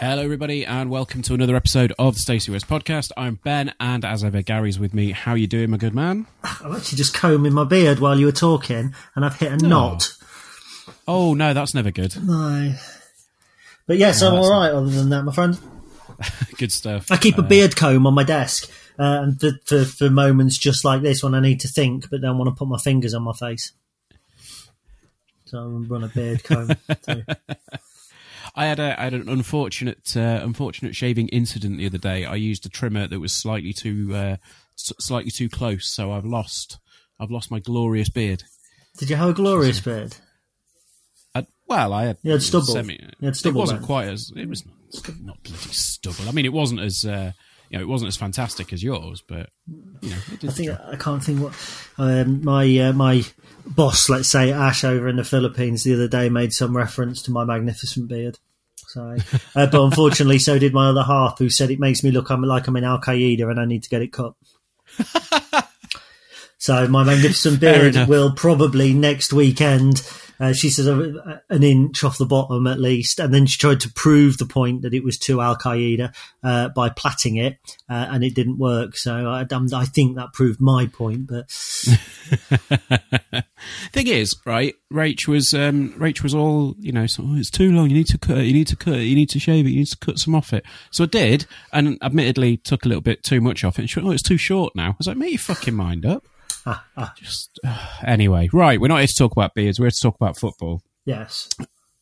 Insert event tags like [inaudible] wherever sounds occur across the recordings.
Hello, everybody, and welcome to another episode of the Stacey West Podcast. I'm Ben, and as ever, Gary's with me. How you doing, my good man? I'm actually just combing my beard while you were talking, and I've hit a knot. Oh no, that's never good. No. But yes, I'm all right. Other than that, my friend, [laughs] Good stuff. I keep a Uh, beard comb on my desk, uh, and for, for for moments just like this when I need to think, but don't want to put my fingers on my face. So I run a beard comb. [laughs] too. I had a I had an unfortunate uh, unfortunate shaving incident the other day. I used a trimmer that was slightly too uh, s- slightly too close, so I've lost I've lost my glorious beard. Did you have a glorious beard? Well, I had You had stubble. Semi, stubble It wasn't then. quite as it was not, not bloody stubble. I mean, it wasn't as uh, you know it wasn't as fantastic as yours, but you know I think. I can't think what um, my uh, my boss, let's say Ash, over in the Philippines the other day made some reference to my magnificent beard. So, uh, but unfortunately, so did my other half, who said it makes me look I'm like I'm in Al Qaeda and I need to get it cut. [laughs] so my magnificent beard will probably next weekend. Uh, she says uh, an inch off the bottom at least, and then she tried to prove the point that it was to Al Qaeda uh, by plaiting it, uh, and it didn't work. So I, I think that proved my point. But [laughs] Thing is, right? Rach was um, Rach was all you know. So oh, it's too long. You need to cut it. You need to cut it. You need to shave it. You need to cut some off it. So I did, and admittedly took a little bit too much off it. And she went, oh, it's too short now. I was like, make your fucking mind up. [laughs] Just anyway, right? We're not here to talk about beards. We're here to talk about football. yes,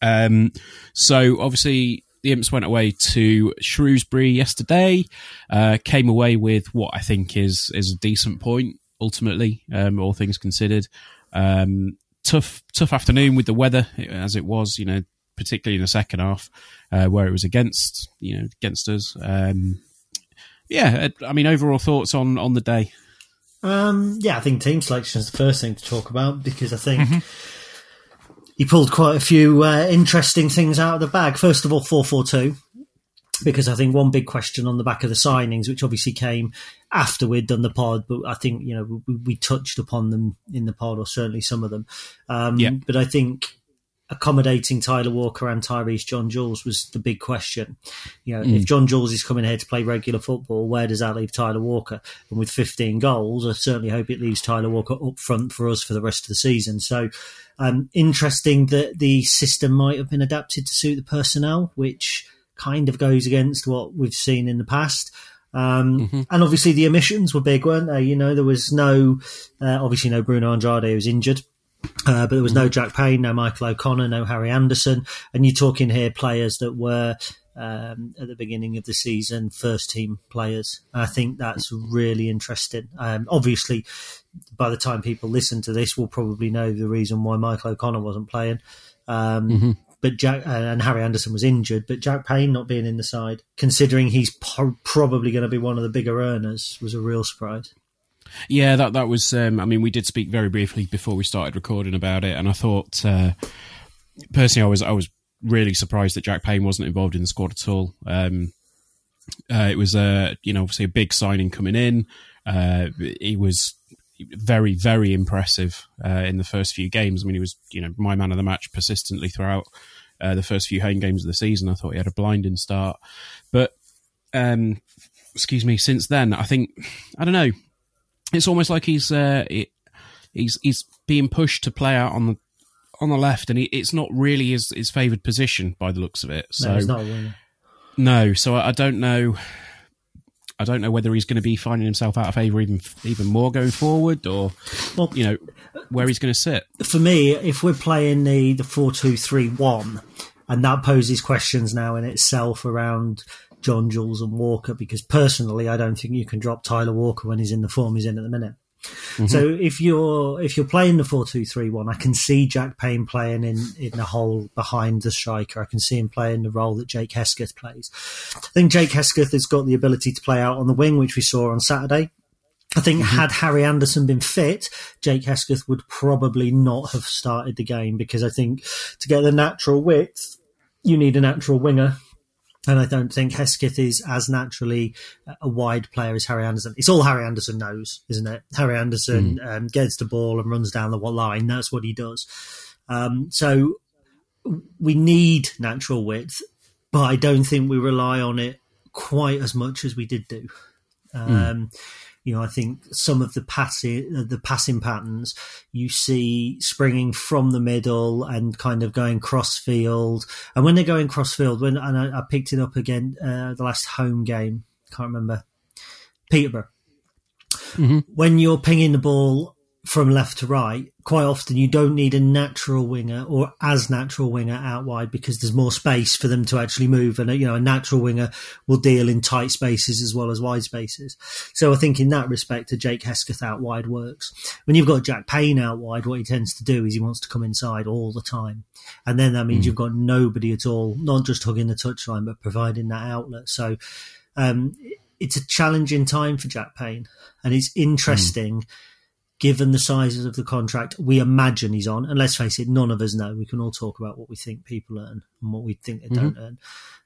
Um, so obviously the Imps went away to Shrewsbury yesterday. Uh, came away with what I think is is a decent point. Ultimately, um, all things considered, um, tough tough afternoon with the weather as it was. You know, particularly in the second half uh, where it was against you know against us. Um, yeah, I mean, overall thoughts on on the day. Um, yeah, I think team selection is the first thing to talk about because I think he pulled quite a few uh, interesting things out of the bag. First of all, four four two. Because I think one big question on the back of the signings, which obviously came after we'd done the pod, but I think you know we, we touched upon them in the pod, or certainly some of them. Um, Yeah. But I think accommodating Tyler Walker and Tyreece John Jules was the big question. You know, if John Jules is coming here to play regular football, where does that leave Tyler Walker? And with 15 goals, I certainly hope it leaves Tyler Walker up front for us for the rest of the season. So, um, interesting that the system might have been adapted to suit the personnel, which kind of goes against what we've seen in the past. Um, And obviously the emissions were big, weren't they? You know, there was no, uh, obviously no Bruno Andrade who was injured. Uh, but there was no Jack Payne, no Michael O'Connor, no Harry Anderson, and you're talking here players that were um, at the beginning of the season first team players. I think that's really interesting. Um, obviously, by the time people listen to this, we'll probably know the reason why Michael O'Connor wasn't playing. Um, But Jack uh, and Harry Anderson was injured, but Jack Payne not being in the side, considering he's po- probably going to be one of the bigger earners, was a real surprise. Yeah, that that was. Um, I mean, we did speak very briefly before we started recording about it, and I thought uh, personally, I was I was really surprised that Jack Payne wasn't involved in the squad at all. Um, uh, it was a you know obviously a big signing coming in. Uh, he was very very impressive uh, in the first few games. I mean, he was you know my man of the match persistently throughout uh, the first few home games of the season. I thought he had a blinding start, but um, excuse me. Since then, I think I don't know. It's almost like he's uh, it, he's he's being pushed to play out on the on the left, and he, it's not really his his favoured position by the looks of it. So No, he's not a winner. no, so I I don't know. I don't know whether he's going to be finding himself out of favour even even more going forward, or Well- you know where he's going to sit. for me, if we're playing the the four two three one, and that poses questions now in itself around John Jules and Walker, because personally, I don't think you can drop Tyler Walker when he's in the form he's in at the minute. Mm-hmm. So if you're if you're playing the four two three one, I can see Jack Payne playing in in the hole behind the striker. I can see him playing the role that Jake Hesketh plays. I think Jake Hesketh has got the ability to play out on the wing, which we saw on Saturday. I think mm-hmm. had Harry Anderson been fit, Jake Hesketh would probably not have started the game because I think to get the natural width, you need a natural winger. And I don't think Hesketh is as naturally a wide player as Harry Anderson. It's all Harry Anderson knows, isn't it? Harry Anderson um, gets the ball and runs down the line. That's what he does. Um, so we need natural width, but I don't think we rely on it quite as much as we did do. Um, You know, I think some of the passing the passing patterns you see springing from the middle and kind of going cross field. And when they're going cross field, when and I, I picked it up again uh, the last home game, can't remember Peterborough. When you're pinging the ball from left to right, quite often you don't need a natural winger or as natural winger out wide because there's more space for them to actually move. And uh, you know, a natural winger will deal in tight spaces as well as wide spaces. So I think in that respect, a Jake Hesketh out wide works. When you've got Jack Payne out wide, what he tends to do is he wants to come inside all the time. And then that means hmm. you've got nobody at all, not just hugging the touchline, but providing that outlet. So, um, it's a challenging time for Jack Payne, and it's hmm. interesting. Given the sizes of the contract we imagine he's on, and let's face it, none of us know. We can all talk about what we think people earn and what we think they don't earn.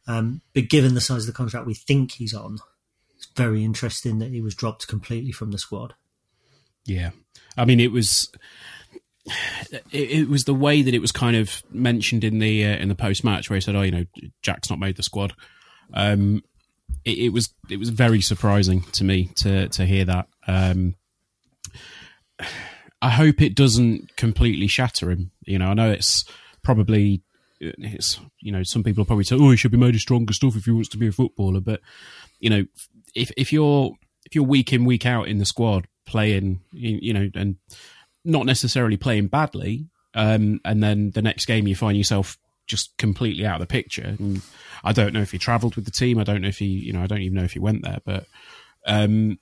Um, but given the size of the contract we think he's on, it's very interesting that he was dropped completely from the squad. Yeah, I mean, it was it, it was the way that it was kind of mentioned in the uh, in the post match where he said, "Oh, you know, Jack's not made the squad." Um, it, it was it was very surprising to me to to hear that. Um, I hope it doesn't completely shatter him. You know, I know it's probably it's you know some people will probably say, "Oh, he should be made of stronger stuff if he wants to be a footballer," but you know, if if you're if you're week in week out in the squad playing, you, you know, and not necessarily playing badly, um, and then the next game you find yourself just completely out of the picture. And I don't know if he travelled with the team. I don't know if he, you know, I don't even know if he went there, but um,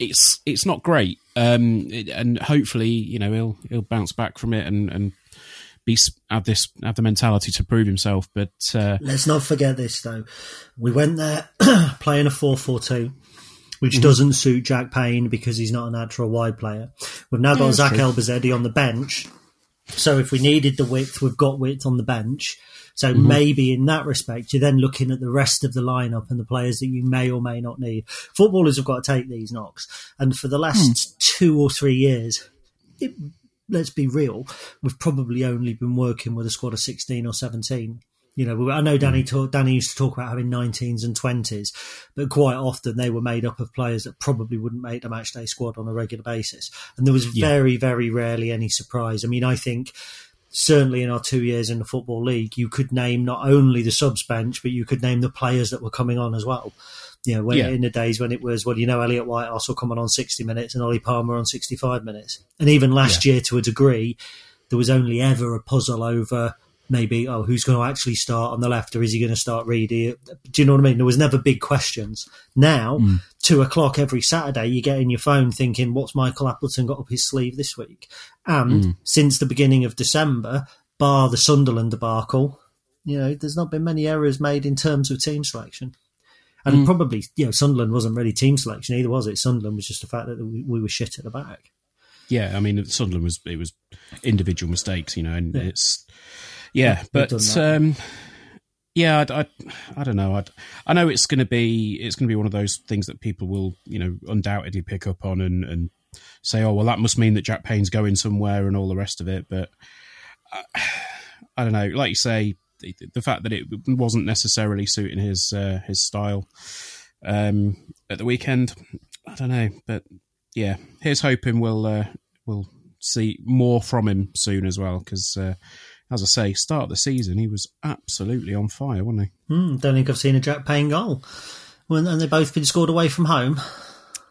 it's it's not great. Um, it- and hopefully, you know, he'll he'll bounce back from it and and be have this have the mentality to prove himself. But uh, Let's not forget this though. We went there [clears throat] playing a 4-4-2, which doesn't suit Jack Payne because he's not a natural wide player. We've now got Zack Elbouzedi on the bench. So if we needed the width, we've got width on the bench. So mm-hmm. maybe in that respect, you're then looking at the rest of the lineup and the players that you may or may not need. Footballers have got to take these knocks. And for the last hmm. two or three years, it, let's be real, we've probably only been working with a squad of 16 or 17. You know, I know Danny hmm. talk, Danny used to talk about having 19s and 20s, but quite often they were made up of players that probably wouldn't make the matchday squad on a regular basis. And there was very, very rarely any surprise. I mean, I think certainly in our two years in the Football League, you could name not only the subs bench, but you could name the players that were coming on as well. You know, when, Yeah. in the days when it was, well, you know, Elliott Whitehouse coming on 60 minutes and Ollie Palmer on 65 minutes. And even last year, to a degree, there was only ever a puzzle over maybe, oh, who's going to actually start on the left or is he going to start Reedy? Do you know what I mean? There was never big questions. Now, mm. two o'clock every Saturday, you get in your phone thinking, what's Michael Appleton got up his sleeve this week? And since the beginning of December, bar the Sunderland debacle, you know, there's not been many errors made in terms of team selection. And probably, you know, Sunderland wasn't really team selection either, was it? Sunderland was just the fact that we, we were shit at the back. Yeah, I mean Sunderland was it was individual mistakes, you know, and Yeah. it's yeah, We've but um, yeah, I, I, I don't know. I, I know it's going to be it's going to be one of those things that people will you know undoubtedly pick up on and and say, oh well, that must mean that Jack Payne's going somewhere and all the rest of it. But I, [sighs] I don't know. Like you say, the, the fact that it wasn't necessarily suiting his uh, his style um, at the weekend, I don't know. But yeah, here's hoping we'll uh, we'll see more from him soon as well. Because uh, as I say, start of the season he was absolutely on fire, wasn't he? Hmm, don't think I've seen a Jack Payne goal. Well, and they've both been scored away from home.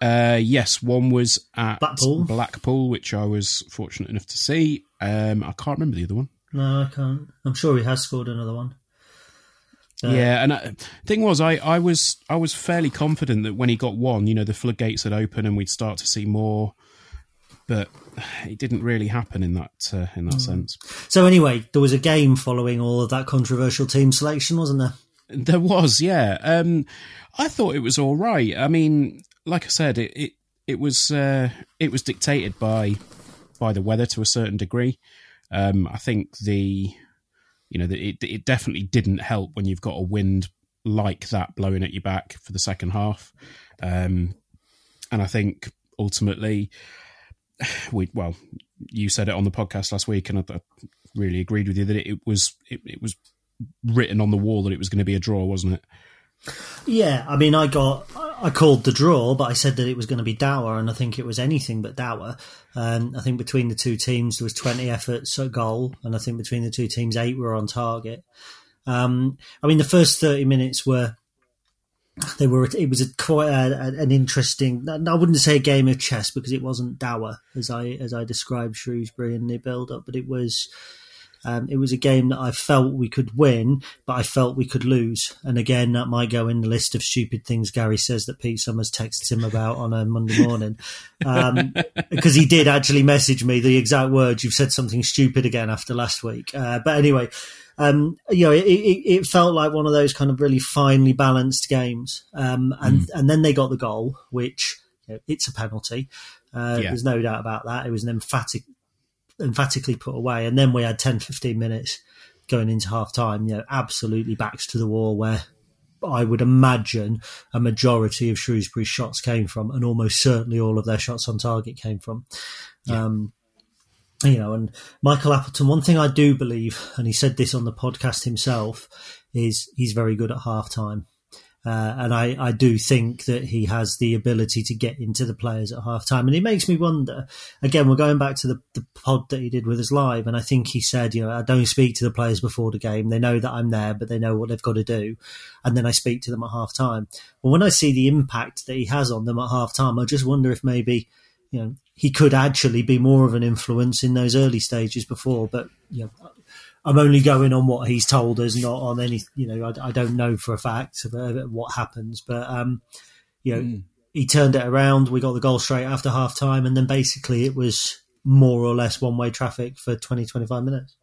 Uh, yes, one was at Blackpool. Blackpool, which I was fortunate enough to see. Um, I can't remember the other one. No, I can't. I'm sure he has scored another one. Uh, yeah, and uh, thing was, I, I was I was fairly confident that when he got one, you know, the floodgates had opened and we'd start to see more. But it didn't really happen in that uh, in that sense. So anyway, there was a game following all of that controversial team selection, wasn't there? There was, yeah. Um, I thought it was all right. I mean, like I said, it it, it was uh, it was dictated by by the weather to a certain degree. Um, I think the you know the, it it definitely didn't help when you've got a wind like that blowing at your back for the second half. Um, and I think ultimately, [sighs] we well, you said it on the podcast last week, and I, I really agreed with you that it, it was it, it was written on the wall that it was going to be a draw, wasn't it? Yeah, I mean, I got, I called the draw, but I said that it was going to be dour, and I think it was anything but dour. Um, I think between the two teams there was twenty efforts at goal, and I think between the two teams eight were on target. Um, I mean, the first thirty minutes were they were. It was a quite a, an interesting. I wouldn't say a game of chess because it wasn't dour as I as I described Shrewsbury in the build up, but it was. Um, it was a game that I felt we could win, but I felt we could lose. And again, that might go in the list of stupid things Gary says that Pete Summers texts him about on a Monday morning. Um, [laughs] because he did actually message me the exact words, you've said something stupid again after last week. Uh, but anyway, um, you know, it, it, it felt like one of those kind of really finely balanced games. Um, and, and then they got the goal, which you know, it's a penalty. Uh, Yeah. There's no doubt about that. It was an emphatic, emphatically put away. And then we had 10, 15 minutes going into half time, you know, absolutely backs to the wall where I would imagine a majority of Shrewsbury's shots came from, and almost certainly all of their shots on target came from. Um, you know, and Michael Appleton, one thing I do believe, and he said this on the podcast himself, is he's very good at half time. Uh, and I, I do think that he has the ability to get into the players at half time. And it makes me wonder again, we're going back to the, the pod that he did with us live. And I think he said, you know, I don't speak to the players before the game. They know that I'm there, but they know what they've got to do. And then I speak to them at half time. Well, when I see the impact that he has on them at half time, I just wonder if maybe, you know, he could actually be more of an influence in those early stages before. But, you know, I'm only going on what he's told us, not on any. You know, I, I don't know for a fact what happens, but um, you know, he turned it around. We got the goal straight after half time, and then basically it was more or less one way traffic for 20, 25 minutes.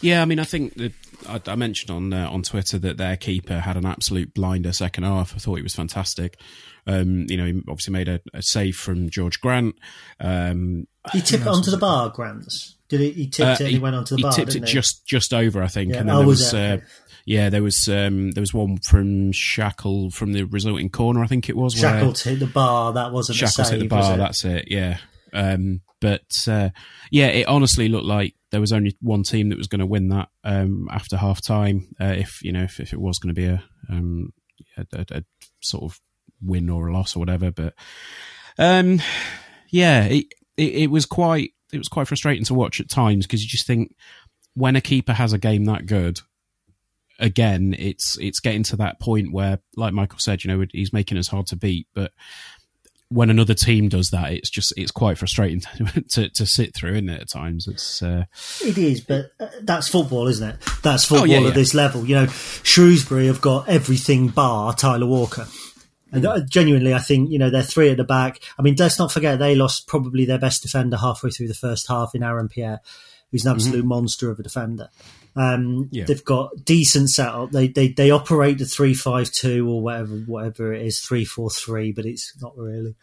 Yeah, I mean, I think that I, I mentioned on uh, on Twitter that their keeper had an absolute blinder second half. I thought he was fantastic. Um, you know, he obviously made a, a save from George Grant. Um, He tipped it onto the bar, Grants. Did he? He tipped uh, it and he went onto the he bar. tipped it he? just just over, I think. Yeah. And then Oh, there was was, uh, yeah, there was um, there was one from Shackell from the resulting corner, I think it was. Shackell hit the bar. That wasn't Shackell hit the was bar. it? That's it. Yeah. Um, but uh, yeah, it honestly looked like there was only one team that was going to win that um, after half time. Uh, if you know, if, if it was going to be a, um, a, a, a sort of win or a loss or whatever. But um, yeah, it, it it was quite it was quite frustrating to watch at times because you just think when a keeper has a game that good. Again, it's it's getting to that point where, like Michael said, you know, he's making us hard to beat. But when another team does that, it's just it's quite frustrating [laughs] to to, to sit through, isn't it? At times, it's uh, It is, but uh, that's football, isn't it? That's football yeah, at this level. You know, Shrewsbury have got everything bar Tyler Walker. And uh, genuinely, I think, you know, they're three at the back. I mean, let's not forget they lost probably their best defender halfway through the first half in Aaron Pierre. who's an absolute mm-hmm. monster of a defender. Um, yeah. They've got decent setup. They they they operate the three five two or whatever whatever it is three four three, but it's not really.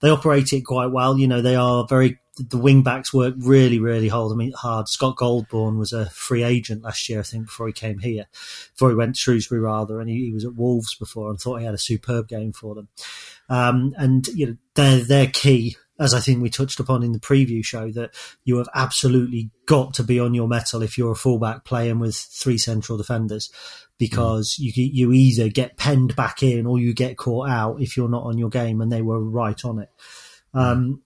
They operate it quite well. You know, they are very. The wing backs work really really hard. I mean, hard. Scott Golbourne was a free agent last year, I think, before he came here, before he went to Shrewsbury rather, and he, he was at Wolves before, and thought he had a superb game for them. Um, and you know, they're they're key as I think we touched upon in the preview show, that you have absolutely got to be on your metal if you're a fullback playing with three central defenders, because mm. you you either get penned back in or you get caught out if you're not on your game, and they were right on it. Um,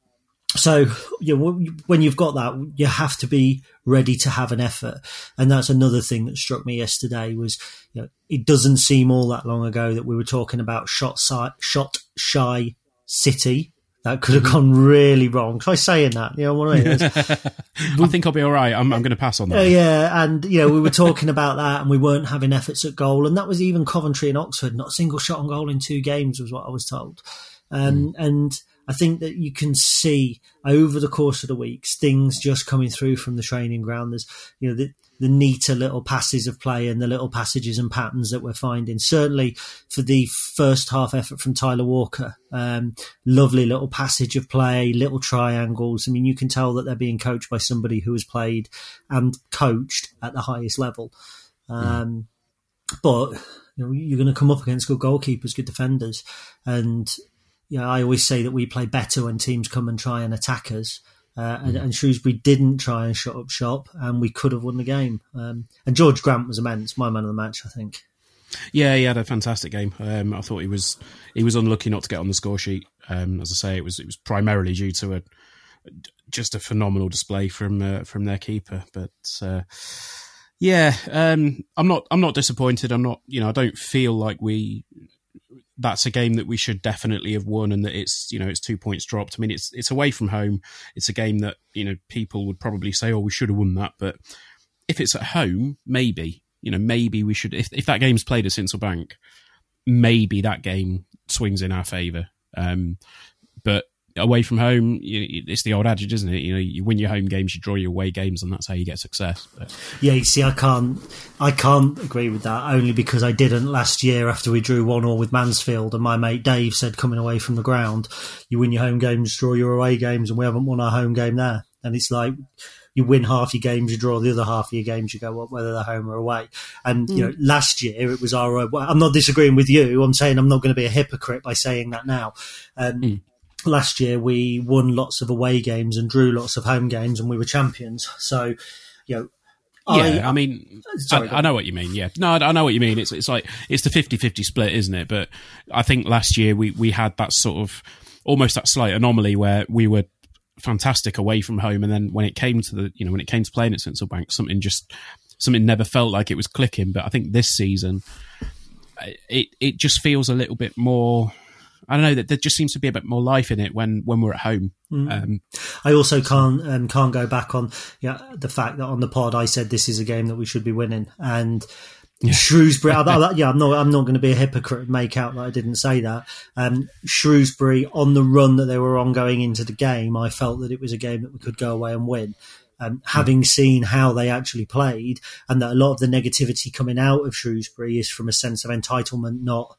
so you know, when you've got that, you have to be ready to have an effort, and that's another thing that struck me yesterday. Was you know, it doesn't seem all that long ago that we were talking about shot si- shot shy City that could have gone really wrong. Try saying that, you know what I mean? [laughs] I think I'll be all right. I'm, I'm going to pass on that. Uh, yeah, and you know we were talking about that, and we weren't having efforts at goal, and that was even Coventry and Oxford. Not a single shot on goal in two games was what I was told, um, mm. and I think that you can see over the course of the weeks things just coming through from the training ground. There's you know the, the neater little passes of play and the little passages and patterns that we're finding. Certainly for the first half effort from Tyler Walker, um, lovely little passage of play, little triangles. I mean, you can tell that they're being coached by somebody who has played and coached at the highest level. Um, mm. But you know, you're going to come up against good goalkeepers, good defenders, and know, I always say that we play better when teams come and try and attack us. Uh, and, and, Shrewsbury didn't try and shut up shop, and we could have won the game. Um, and George Grant was immense, my man of the match, I think. Yeah, he had a fantastic game. Um, I thought he was he was unlucky not to get on the score sheet. Um, as I say, it was it was primarily due to a just a phenomenal display from uh, from their keeper. But uh, yeah, um, I'm not I'm not disappointed. I'm not you know I don't feel like we that's a game that we should definitely have won and that it's you know it's two points dropped. I mean it's it's away from home. It's a game that you know people would probably say oh we should have won that. But if it's at home maybe you know maybe we should if, if that game's played at Sincil Bank maybe that game swings in our favor um, away from home, you, it's the old adage, isn't it? You know, you win your home games, you draw your away games, and that's how you get success. But. Yeah, you see, I can't, I can't agree with that only because I didn't last year after we drew one all with Mansfield, and my mate Dave said coming away from the ground, you win your home games, draw your away games, and we haven't won our home game there, and it's like. You win half your games, you draw the other half of your games, you go well, whether they're home or away. And mm. you know, last year it was our. I'm not disagreeing with you. I'm saying I'm not going to be a hypocrite by saying that now. Um, mm last year we won lots of away games and drew lots of home games and we were champions. So, you know, yeah, I, I mean, sorry, I, I, know what you mean. Yeah, no, I, know what you mean. It's it's like it's the 50-50 split, isn't it? But I think last year we we had that sort of almost that slight anomaly where we were fantastic away from home, and then when it came to the you know when it came to playing at Sincil Bank, something just something never felt like it was clicking. But I think this season, it it just feels a little bit more I don't know that there just seems to be a bit more life in it when when we're at home. Mm. Um, I also can't um, can't go back on yeah the fact that on the pod I said this is a game that we should be winning and. Yeah. Shrewsbury, I, yeah, I'm not. I'm not going to be a hypocrite and make out that I didn't say that. Um, Shrewsbury, on the run that they were on going into the game, I felt that it was a game that we could go away and win. Um, having seen how they actually played, and that a lot of the negativity coming out of Shrewsbury is from a sense of entitlement, not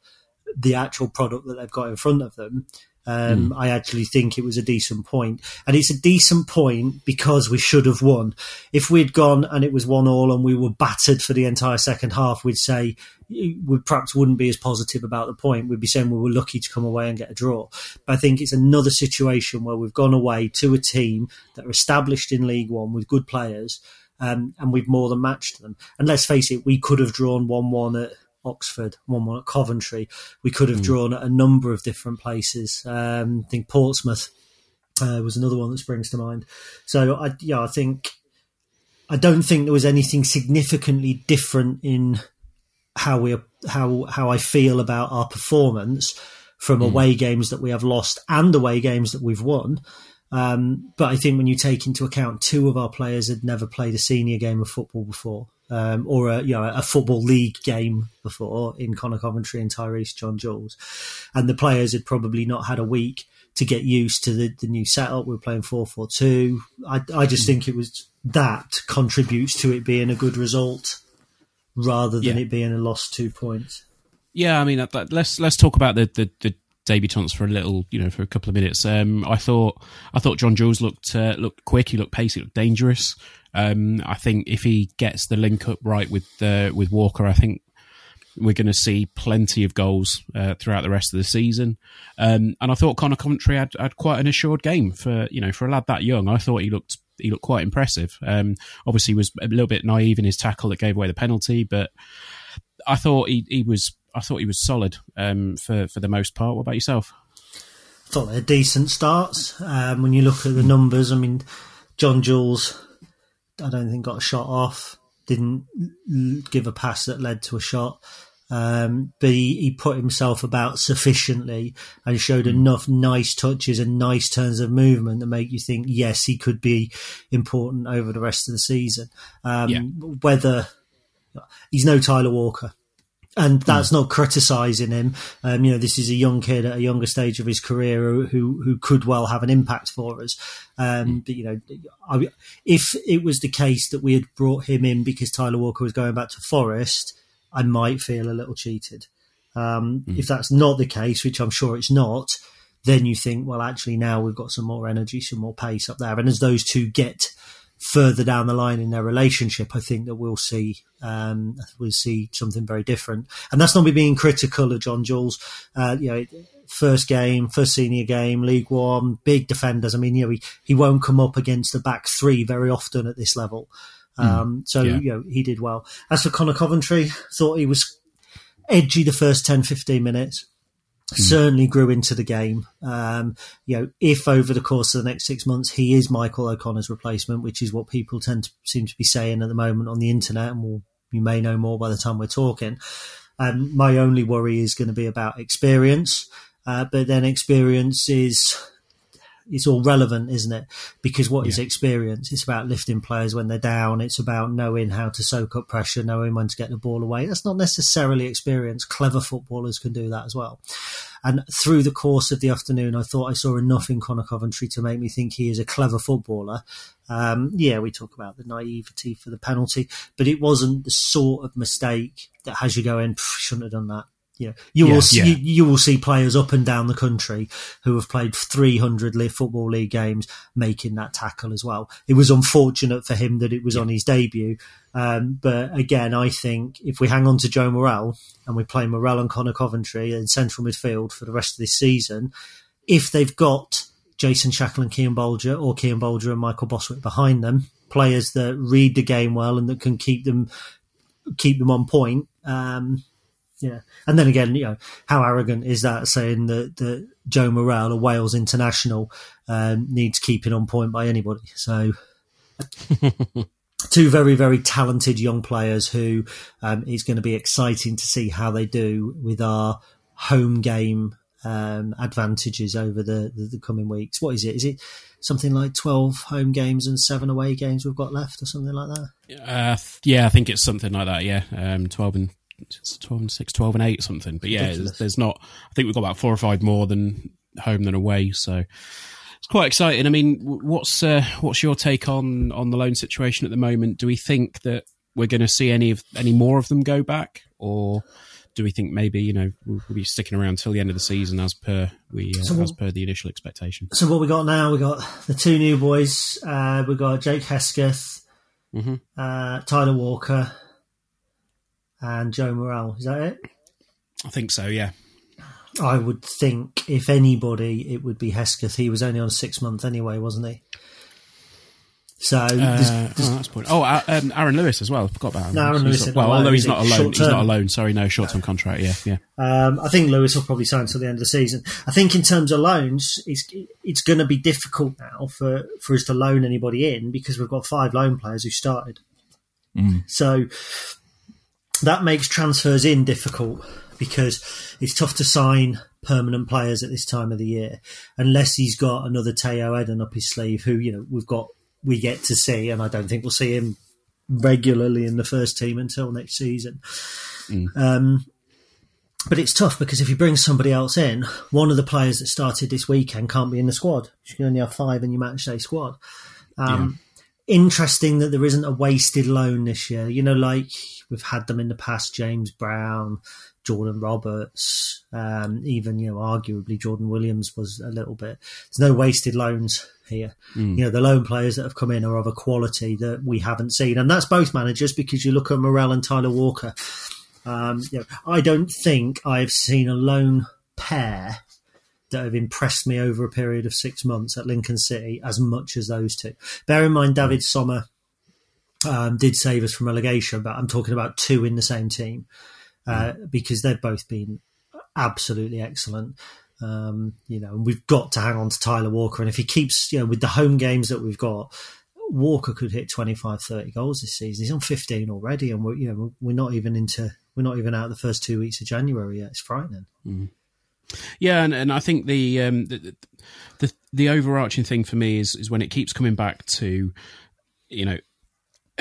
the actual product that they've got in front of them. Um, mm. I actually think it was a decent point, and it's a decent point because we should have won. If we'd gone and it was one all and we were battered for the entire second half, we'd say we perhaps wouldn't be as positive about the point. We'd be saying we were lucky to come away and get a draw. But I think it's another situation where we've gone away to a team that are established in League One with good players, um, and we've more than matched them. And let's face it, we could have drawn one-one at Oxford, one one at Coventry. We could have mm. drawn at a number of different places. Um, I think Portsmouth uh, was another one that springs to mind. So I, yeah, I think I don't think there was anything significantly different in how we how how I feel about our performance from mm. away games that we have lost and away games that we've won. Um, but I think when you take into account two of our players had never played a senior game of football before, um, or a you know a football league game before in Conor Coventry and Tyreece John Jules, and the players had probably not had a week to get used to the, the new setup. We are playing four four two. I I just think it was that contributes to it being a good result rather than Yeah. it being a lost two points. Yeah, I mean, that- that- let's let's talk about the the, the debutants for a little, you know, for a couple of minutes. Um, I thought I thought John Jules looked uh, looked quick. He looked pacey. He looked dangerous. Um, I think if he gets the link up right with uh, with Walker, I think we're going to see plenty of goals uh, throughout the rest of the season. Um, and I thought Conor Coventry had, had quite an assured game for you know for a lad that young. I thought he looked he looked quite impressive. Um, obviously, he was a little bit naive in his tackle that gave away the penalty, but I thought he, he was I thought he was solid um, for for the most part. What about yourself? I thought they're decent starts. Um, when you look at the numbers, I mean, John Jules, I don't think got a shot off. Didn't give a pass that led to a shot. Um, but he, he put himself about sufficiently and showed enough nice touches and nice turns of movement that make you think, yes, he could be important over the rest of the season. Um, Yeah. Whether he's no Tyler Walker, and that's not criticising him. Um, you know, this is a young kid at a younger stage of his career who who, could well have an impact for us. Um, But you know, I, if it was the case that we had brought him in because Tyler Walker was going back to Forest, I might feel a little cheated. Um, If that's not the case, which I'm sure it's not, then you think, well, actually, now we've got some more energy, some more pace up there, and as those two get further down the line in their relationship, I think that we'll see um, we'll see something very different. And that's not me being critical of John Jules. Uh, you know, first game, first senior game, League One, big defenders. I mean, you know, he, he won't come up against the back three very often at this level. Um, so yeah. you know, he did well. As for Conor Coventry, thought he was edgy the first 10, 15 minutes certainly grew into the game. Um, you know, if over the course of the next six months he is Michael O'Connor's replacement, which is what people tend to seem to be saying at the moment on the internet, and we'll, you may know more by the time we're talking. Um, my only worry is going to be about experience, uh, but then experience is it's all relevant, isn't it? Because what is experience? It's about lifting players when they're down. It's about knowing how to soak up pressure, knowing when to get the ball away. That's not necessarily experience. Clever footballers can do that as well. And through the course of the afternoon, I thought I saw enough in Conor Coventry to make me think he is a clever footballer. Um, yeah, we talk about the naivety for the penalty, but it wasn't the sort of mistake that has you going, shouldn't have done that. You know, you Yeah, will see, yeah. you, you will see players up and down the country who have played 300 li- football league games making that tackle as well. It was unfortunate for him that it was on his debut. Um, but again, I think if we hang on to Joe Morrell and we play Morrell and Conor Coventry in central midfield for the rest of this season, if they've got Jason Shackell and Cian Bolger or Cian Bolger and Michael Bostwick behind them, players that read the game well and that can keep them keep them on point. Um, yeah, and then again, you know, how arrogant is that saying that, that Joe Morrell, a Wales international, um, needs keeping on point by anybody? So, [laughs] two very, very talented young players who um, it's going to be exciting to see how they do with our home game um, advantages over the, the, the coming weeks. What is it? Is it something like 12 home games and seven away games we've got left or something like that? Uh, yeah, I think it's something like that. Yeah, um, twelve and it's twelve and six, 12 and eight, something. But yeah, there's, there's not. I think we've got about four or five more than home than away. So it's quite exciting. I mean, what's uh, what's your take on on the loan situation at the moment? Do we think that we're going to see any of any more of them go back, or do we think maybe you know we'll, we'll be sticking around till the end of the season as per we uh, So as per the initial expectation? So what we got now? We got the two new boys. Uh, we got Jake Hesketh, Mhm. uh, Tyler Walker, and Joe Morrell. Is that it? I think so. Yeah. I would think if anybody, it would be Hesketh. He was only on six months anyway, wasn't he? So Uh, there's- oh, that's point. Oh, uh, um, Aaron Lewis as well. I forgot about him. No, Aaron He's Lewis not- well, on loan, although he's not alone. Short He's not alone. Sorry, no short term contract. Yeah, yeah. Um, I think Lewis will probably sign until the end of the season. I think in terms of loans, it's it's going to be difficult now for, for us to loan anybody in because we've got five loan players who started. So that makes transfers in difficult because it's tough to sign permanent players at this time of the year unless he's got another Teo Eden up his sleeve who you know we've got we get to see and I don't think we'll see him regularly in the first team until next season. Um, but it's tough because if you bring somebody else in, one of the players that started this weekend can't be in the squad. You can only have five in your matchday squad. Um, Interesting that there isn't a wasted loan this year. You know, like we've had them in the past, James Brown, Jordan Roberts, um, even, you know, arguably Jordan Williams was a little bit. There's no wasted loans here. You know, the loan players that have come in are of a quality that we haven't seen. And that's both managers because you look at Morrell and Tyler Walker. Um, you know, I don't think I've seen a lone pair that have impressed me over a period of six months at Lincoln City as much as those two. Bear in mind, David Sommer um, did save us from relegation, but I'm talking about two in the same team uh, because they've both been absolutely excellent. Um, you know, and we've got to hang on to Tyler Walker, and if he keeps, you know, with the home games that we've got, Walker could hit 25, 30 goals this season. He's on 15 already, and we're, you know, we're not even into, we're not even out the first two weeks of January yet. It's frightening. Yeah, and, and I think the, um, the the the overarching thing for me is is when it keeps coming back to, you know,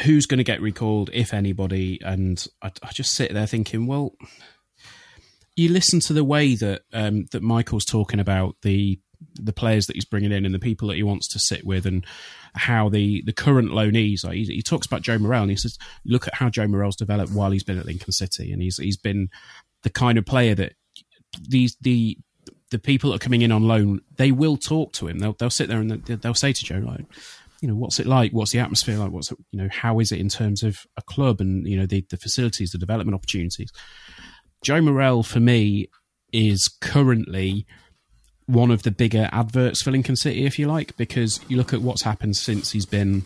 who's going to get recalled, if anybody, and I, I just sit there thinking, well, you listen to the way that um, that Michael's talking about the the players that he's bringing in and the people that he wants to sit with and how the, the current loanees like he, he talks about Joe Morrell and he says look at how Joe Morrell's developed while he's been at Lincoln City and he's he's been the kind of player that these the the people that are coming in on loan they will talk to him. They'll they'll sit there and they'll, they'll say to Joe like you know what's it like? What's the atmosphere like? What's it, you know how is it in terms of a club and you know the the facilities the development opportunities? Joe Morrell for me is currently one of the bigger adverts for Lincoln City, if you like, because you look at what's happened since he's been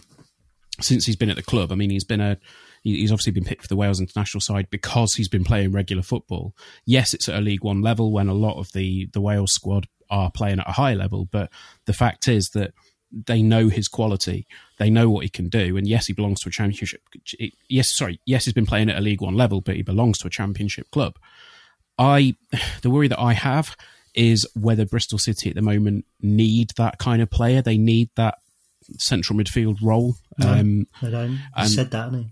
since he's been at the club. I mean, he's been a he's obviously been picked for the Wales international side because he's been playing regular football. Yes, it's at a League One level when a lot of the the Wales squad are playing at a high level, but the fact is that they know his quality, they know what he can do, and yes, he belongs to a championship. Yes, sorry, yes, he's been playing at a League One level, but he belongs to a championship club. I [sighs] the worry that I have is whether Bristol City at the moment need that kind of player. They need that central midfield role. Um, They don't. He and- said that, he?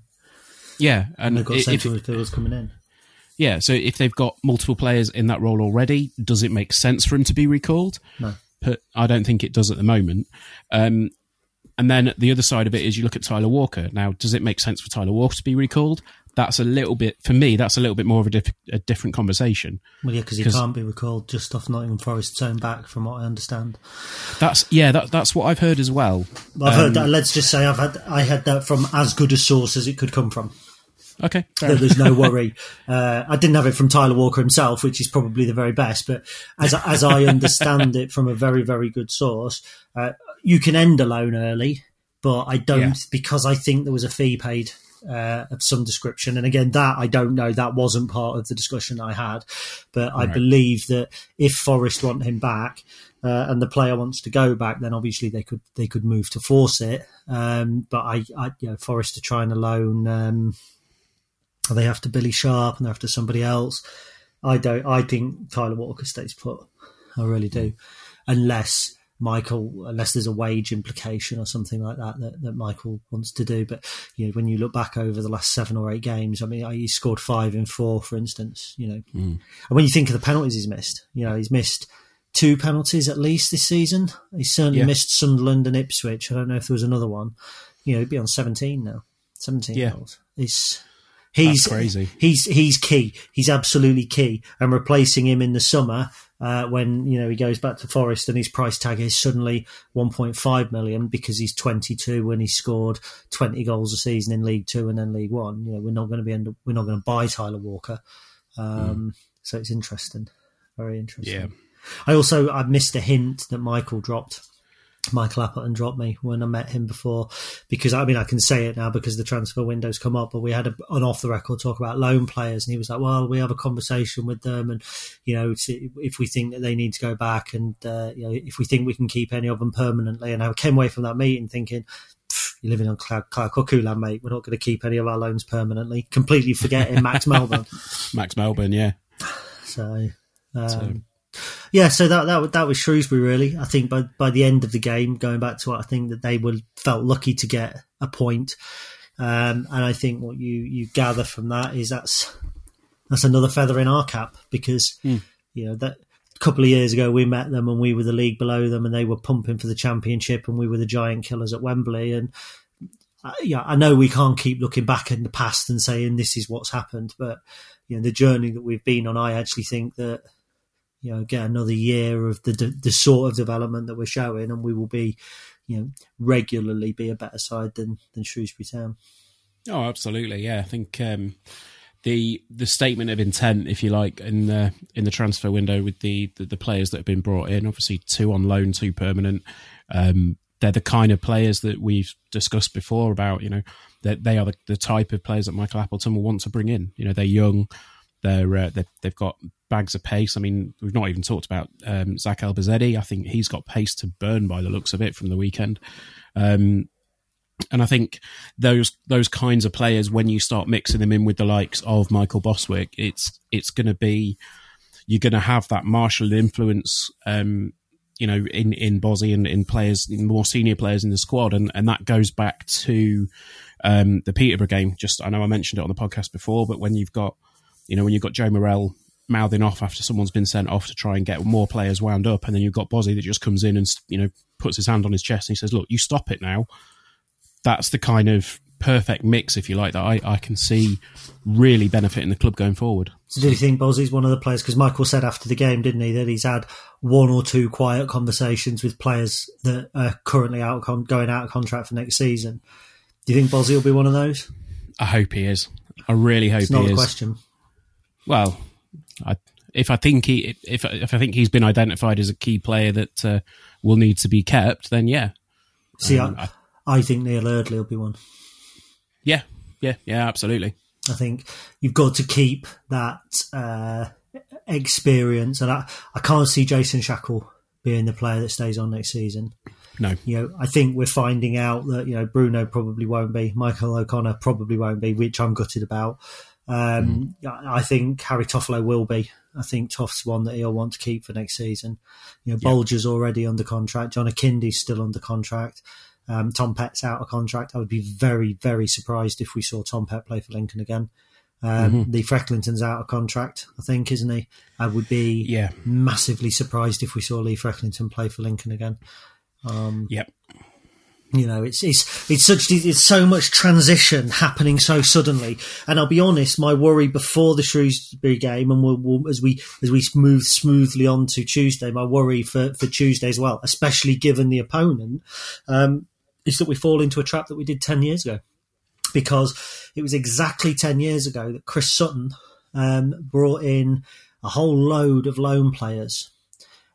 Yeah, And and they've got if, central midfielders coming in. yeah, so if they've got multiple players in that role already, does it make sense for him to be recalled? No. But I don't think it does at the moment. Um, and then the other side of it is you look at Tyler Walker. Now, does it make sense for Tyler Walker to be recalled? That's a little bit for me. That's a little bit more of a, diff- a different conversation. Well, yeah, because he can't be recalled just off Nottingham Forest's own back, from what I understand. That's yeah. That, that's what I've heard as well. I've Um, heard that. Let's just say I've had I had that from as good a source as it could come from. Okay, [laughs] there's no worry. Uh, I didn't have it from Tyler Walker himself, which is probably the very best. But as as I understand it from a very very good source, uh, you can end a loan early, but I don't Yeah. because I think there was a fee paid. Uh, of some description, and again, that I don't know. That wasn't part of the discussion I had, but I believe that if Forest want him back, uh, and the player wants to go back, then obviously they could they could move to force it. Um, but I, I, you know, Forest are trying to loan. Um, are they after Billy Sharp and they're after somebody else? I don't. I think Tyler Walker stays put. I really do, unless Michael, unless there's a wage implication or something like that that, that Michael wants to do. But you know, when you look back over the last seven or eight games, I mean, uh, he scored five in four, for instance. You know, hmm. and when you think of the penalties he's missed, you know, he's missed two penalties at least this season. He's certainly Yeah. missed Sunderland and Ipswich. I don't know if there was another one. You know, he'd be on seventeen now. Seventeen Yeah. goals. He's he's That's crazy. He's he's key. He's absolutely key. And replacing him in the summer uh, when you know he goes back to Forest and his price tag is suddenly 1.5 million because he's 22 when he scored 20 goals a season in League Two and then League One. You know we're not going to be up, we're not going to buy Tyler Walker. Um, So it's interesting, very interesting. Yeah. I also I missed a hint that Michael dropped. Michael Appleton dropped me when I met him before because I mean I can say it now because the transfer window's come up, but we had a, an off the record talk about loan players, and he was like, "Well, we have a conversation with them, and you know, if we think that they need to go back, and uh, you know, if we think we can keep any of them permanently." And I came away from that meeting thinking, "You're living on cloud, cloud cuckoo land, mate. We're not going to keep any of our loans permanently." Completely forgetting Max [laughs] Melbourne. Max Melbourne. Yeah. So, um, yeah, so that that that was Shrewsbury. Really, I think by by the end of the game, going back to what I think that they were felt lucky to get a point. Um, and I think what you you gather from that is that's that's another feather in our cap because Mm. you know that a couple of years ago we met them and we were the league below them and they were pumping for the championship and we were the giant killers at Wembley and uh, yeah I know we can't keep looking back in the past and saying this is what's happened but you know the journey that we've been on I actually think that you know get another year of the the sort of development that we're showing and we will be you know regularly be a better side than than Shrewsbury Town. Oh, absolutely. Yeah, I think um, the the statement of intent, if you like, in the in the transfer window with the the, the players that have been brought in, obviously two on loan, two permanent. Um, they're the kind of players that we've discussed before about. You know, that they are the, the type of players that Michael Appleton will want to bring in. You know, they're young. They're, uh, they've, they've got bags of pace. I mean, we've not even talked about um, Zack Elbouzedi. I think he's got pace to burn by the looks of it from the weekend. Um, and I think those those kinds of players, when you start mixing them in with the likes of Michael Bostwick, it's it's going to be you're going to have that martial influence, um, you know, in in Bozzy and in players, in more senior players in the squad, and and that goes back to um, the Peterborough game. Just I know I mentioned it on the podcast before, but when you've got you know when you've got Joe Morrell mouthing off after someone's been sent off to try and get more players wound up, and then you've got Bozzy that just comes in and you know puts his hand on his chest and he says, "Look, you stop it now." That's the kind of perfect mix, if you like, that I, I can see really benefiting the club going forward. So do you think Bozzy's one of the players? Because Michael said after the game, didn't he, that he's had one or two quiet conversations with players that are currently out con- going out of contract for next season. Do you think Bozzy will be one of those? I hope he is. I really hope It's not he a is. question. Well, I, if I think he if if I think he's been identified as a key player that uh, will need to be kept, then yeah, See, Um, I, I think Neal Eardley will be one. yeah, yeah, yeah, absolutely. I think you've got to keep that uh, experience, and I, I can't see Jason Shackell being the player that stays on next season. No, You know, I think we're finding out that you know Bruno probably won't be, Michael O'Connor probably won't be, which I'm gutted about. Um, I think Harry Toffolo will be. I think Toff's one that he'll want to keep for next season. You know, Bolger's already under contract. John Akinde's still under contract. Um, Tom Pett's out of contract. I would be very, very surprised if we saw Tom Pett play for Lincoln again. Um, Lee Frecklington's out of contract, I think, isn't he? I would be Yeah. massively surprised if we saw Lee Frecklington play for Lincoln again. yep, You know, it's it's it's such it's so much transition happening so suddenly. And I'll be honest, my worry before the Shrewsbury game, and we'll, we'll, as we as we move smoothly on to Tuesday, my worry for for Tuesday as well, especially given the opponent, um, is that we fall into a trap that we did ten years ago, because it was exactly ten years ago that Chris Sutton um, brought in a whole load of loan players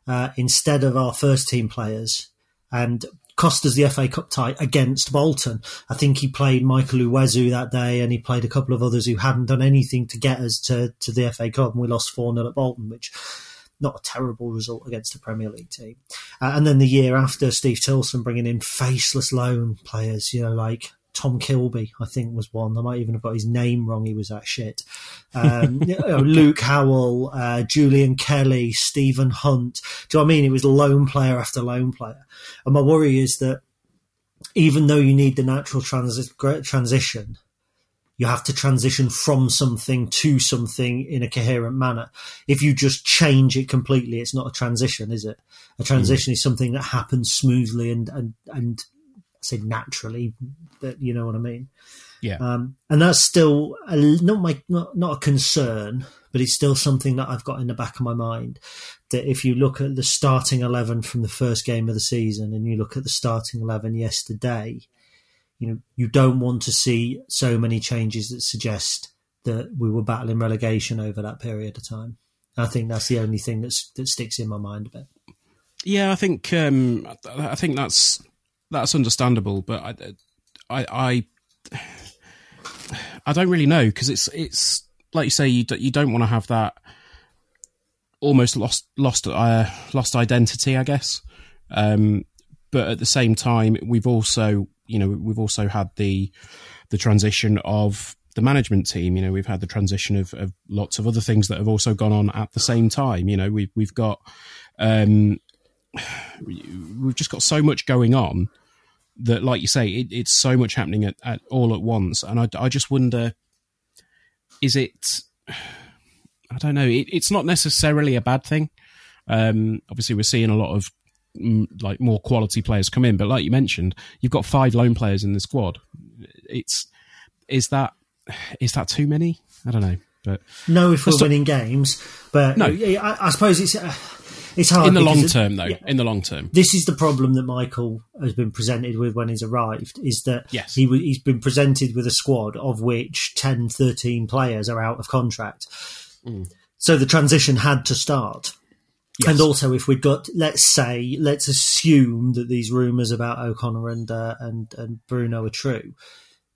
uh, instead of our first team players and cost us the FA Cup tie against Bolton. I think he played Michael Uwezu that day and he played a couple of others who hadn't done anything to get us to, to the FA Cup and we lost 4 0 at Bolton, which not a terrible result against a Premier League team. Uh, and then the year after, Steve Tilson bringing in faceless loan players, you know, like Tom Kilby, I think was one. I might even have got his name wrong. He was that shit. Um, [laughs] you know, Luke Howell, uh, Julian Kelly, Stephen Hunt. Do you know what I mean? It was lone player after lone player. And my worry is that even though you need the natural transi- transition, you have to transition from something to something in a coherent manner. If you just change it completely, it's not a transition, is it? A transition is something that happens smoothly and and and say naturally, but you know what I mean. yeah, Um, and that's still a, not my not, not a concern, but it's still something that I've got in the back of my mind. That if you look at the starting eleven from the first game of the season, and you look at the starting eleven yesterday, you know you don't want to see so many changes that suggest that we were battling relegation over that period of time. I think that's the only thing that's that sticks in my mind a bit. yeah. I think um, I think that's that's understandable, but I I I, I don't really know because it's it's like you say you d- you don't want to have that almost lost lost uh, lost identity, I guess. Um, but at the same time, we've also you know we've also had the the transition of the management team. You know, we've had the transition of, of lots of other things that have also gone on at the same time. You know, we've we've got um, we've just got so much going on that, like you say, it, it's so much happening at, at all at once, and I, I just wonder, is it? [sighs] I don't know. It, it's not necessarily a bad thing. Um, obviously, we're seeing a lot of mm, like more quality players come in, but like you mentioned, you've got five loan players in the squad. It's is that [sighs] is that too many? I don't know. But no, if we're winning games, but No. I, I suppose it's uh, it's hard in the long term, though, yeah. in the long term, this is the problem that Michael has been presented with when he's arrived is that Yes. he, w- he's been presented with a squad of which 10, 13 players are out of contract. So the transition had to start. And also, if we'd got, let's say, let's assume that these rumours about O'Connor and, uh, and and Bruno are true,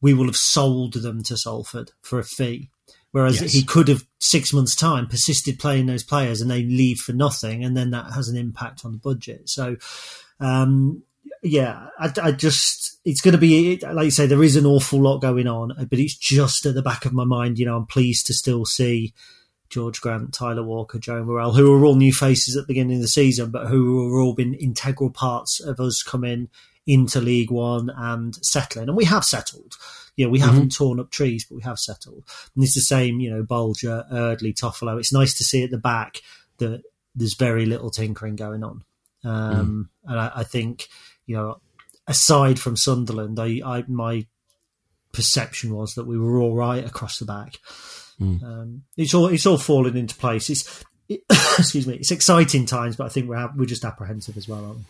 we will have sold them to Salford for a fee. Whereas Yes. he could have six months' time persisted playing those players, and they leave for nothing, and then that has an impact on the budget. So, um, yeah, I, I just it's going to be like you say, there is an awful lot going on, but it's just at the back of my mind. You know, I'm pleased to still see George Grant, Tyler Walker, Joe Morrell, who are all new faces at the beginning of the season, but who have all been integral parts of us coming into League One and settling. And we have settled. You know, we haven't torn up trees, but we have settled. And it's the same, you know, Bolger, Eardley, Toffolo. It's nice to see at the back that there's very little tinkering going on. Um, And I, I think, you know, aside from Sunderland, I, I my perception was that we were all right across the back. Um, it's all it's all fallen into place. It's it, [coughs] excuse me, it's exciting times, but I think we're we're just apprehensive as well. Aren't we?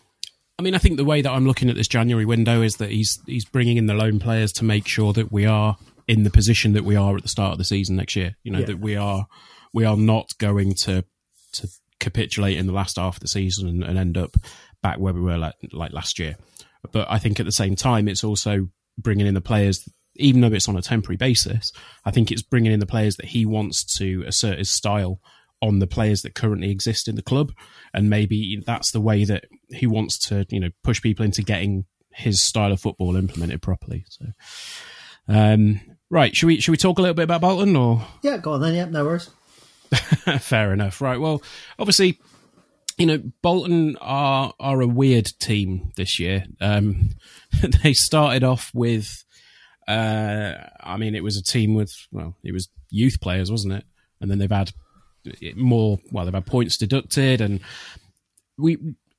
I mean, I think the way that I'm looking at this January window is that he's he's bringing in the loan players to make sure that we are in the position that we are at the start of the season next year. You know Yeah. that we are we are not going to to capitulate in the last half of the season and, and end up back where we were like, like last year. But I think at the same time, it's also bringing in the players. Even though it's on a temporary basis, I think it's bringing in the players that he wants to assert his style on the players that currently exist in the club, and maybe that's the way that he wants to, you know, push people into getting his style of football implemented properly. So, um, right, should we should we talk a little bit about Bolton or? Yeah, go on then. Yeah, no worries. [laughs] Fair enough. Right. Well, obviously, you know, Bolton are are a weird team this year. Um, [laughs] they started off with, uh, I mean, it was a team with well, it was youth players, wasn't it? And then they've had more. Well, they've had points deducted, and we.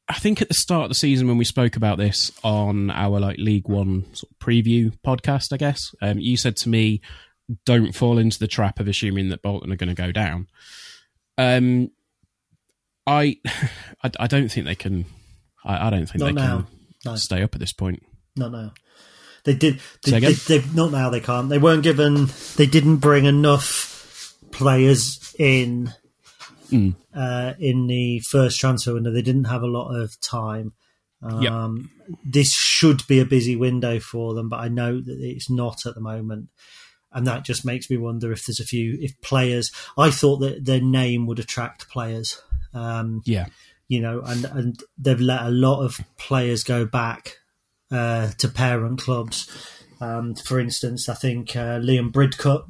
I think at the start of the season when we spoke about this on our like League One sort of preview podcast, I guess um, you said to me, "Don't fall into the trap of assuming that Bolton are going to go down." Um, I, [laughs] I, I don't think they can. I, I don't think Not they now. can No. stay up at this point. Not now. They did. They, they, they, not now. They can't. They weren't given. They didn't bring enough players in Hmm. uh, in the first transfer window. They didn't have a lot of time. Yep. Um, This should be a busy window for them, but I know that it's not at the moment, and that just makes me wonder if there's a few if players. I thought that their name would attract players. Um, Yeah, you know, and and they've let a lot of players go back uh, to parent clubs. Um, for instance, I think uh, Liam Bridcut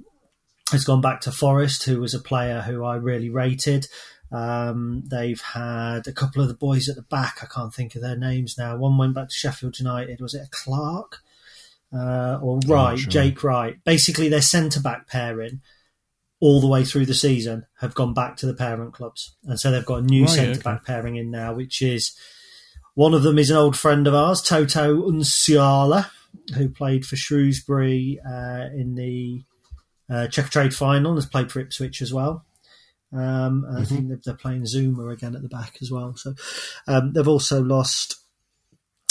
has gone back to Forest, who was a player who I really rated. Um, they've had a couple of the boys at the back. I can't think of their names now. One went back to Sheffield United. Was it a Clark uh, or Wright? sure. Jake Wright. Basically, their centre back pairing all the way through the season have gone back to the parent clubs, and so they've got a new Right, centre back pairing in now, which is one of them is an old friend of ours, Toto Nsiala, who played for Shrewsbury uh, in the uh, Czech Trade final and has played for Ipswich as well. Um, and I think they're, playing Zouma again at the back as well. So um, they've also lost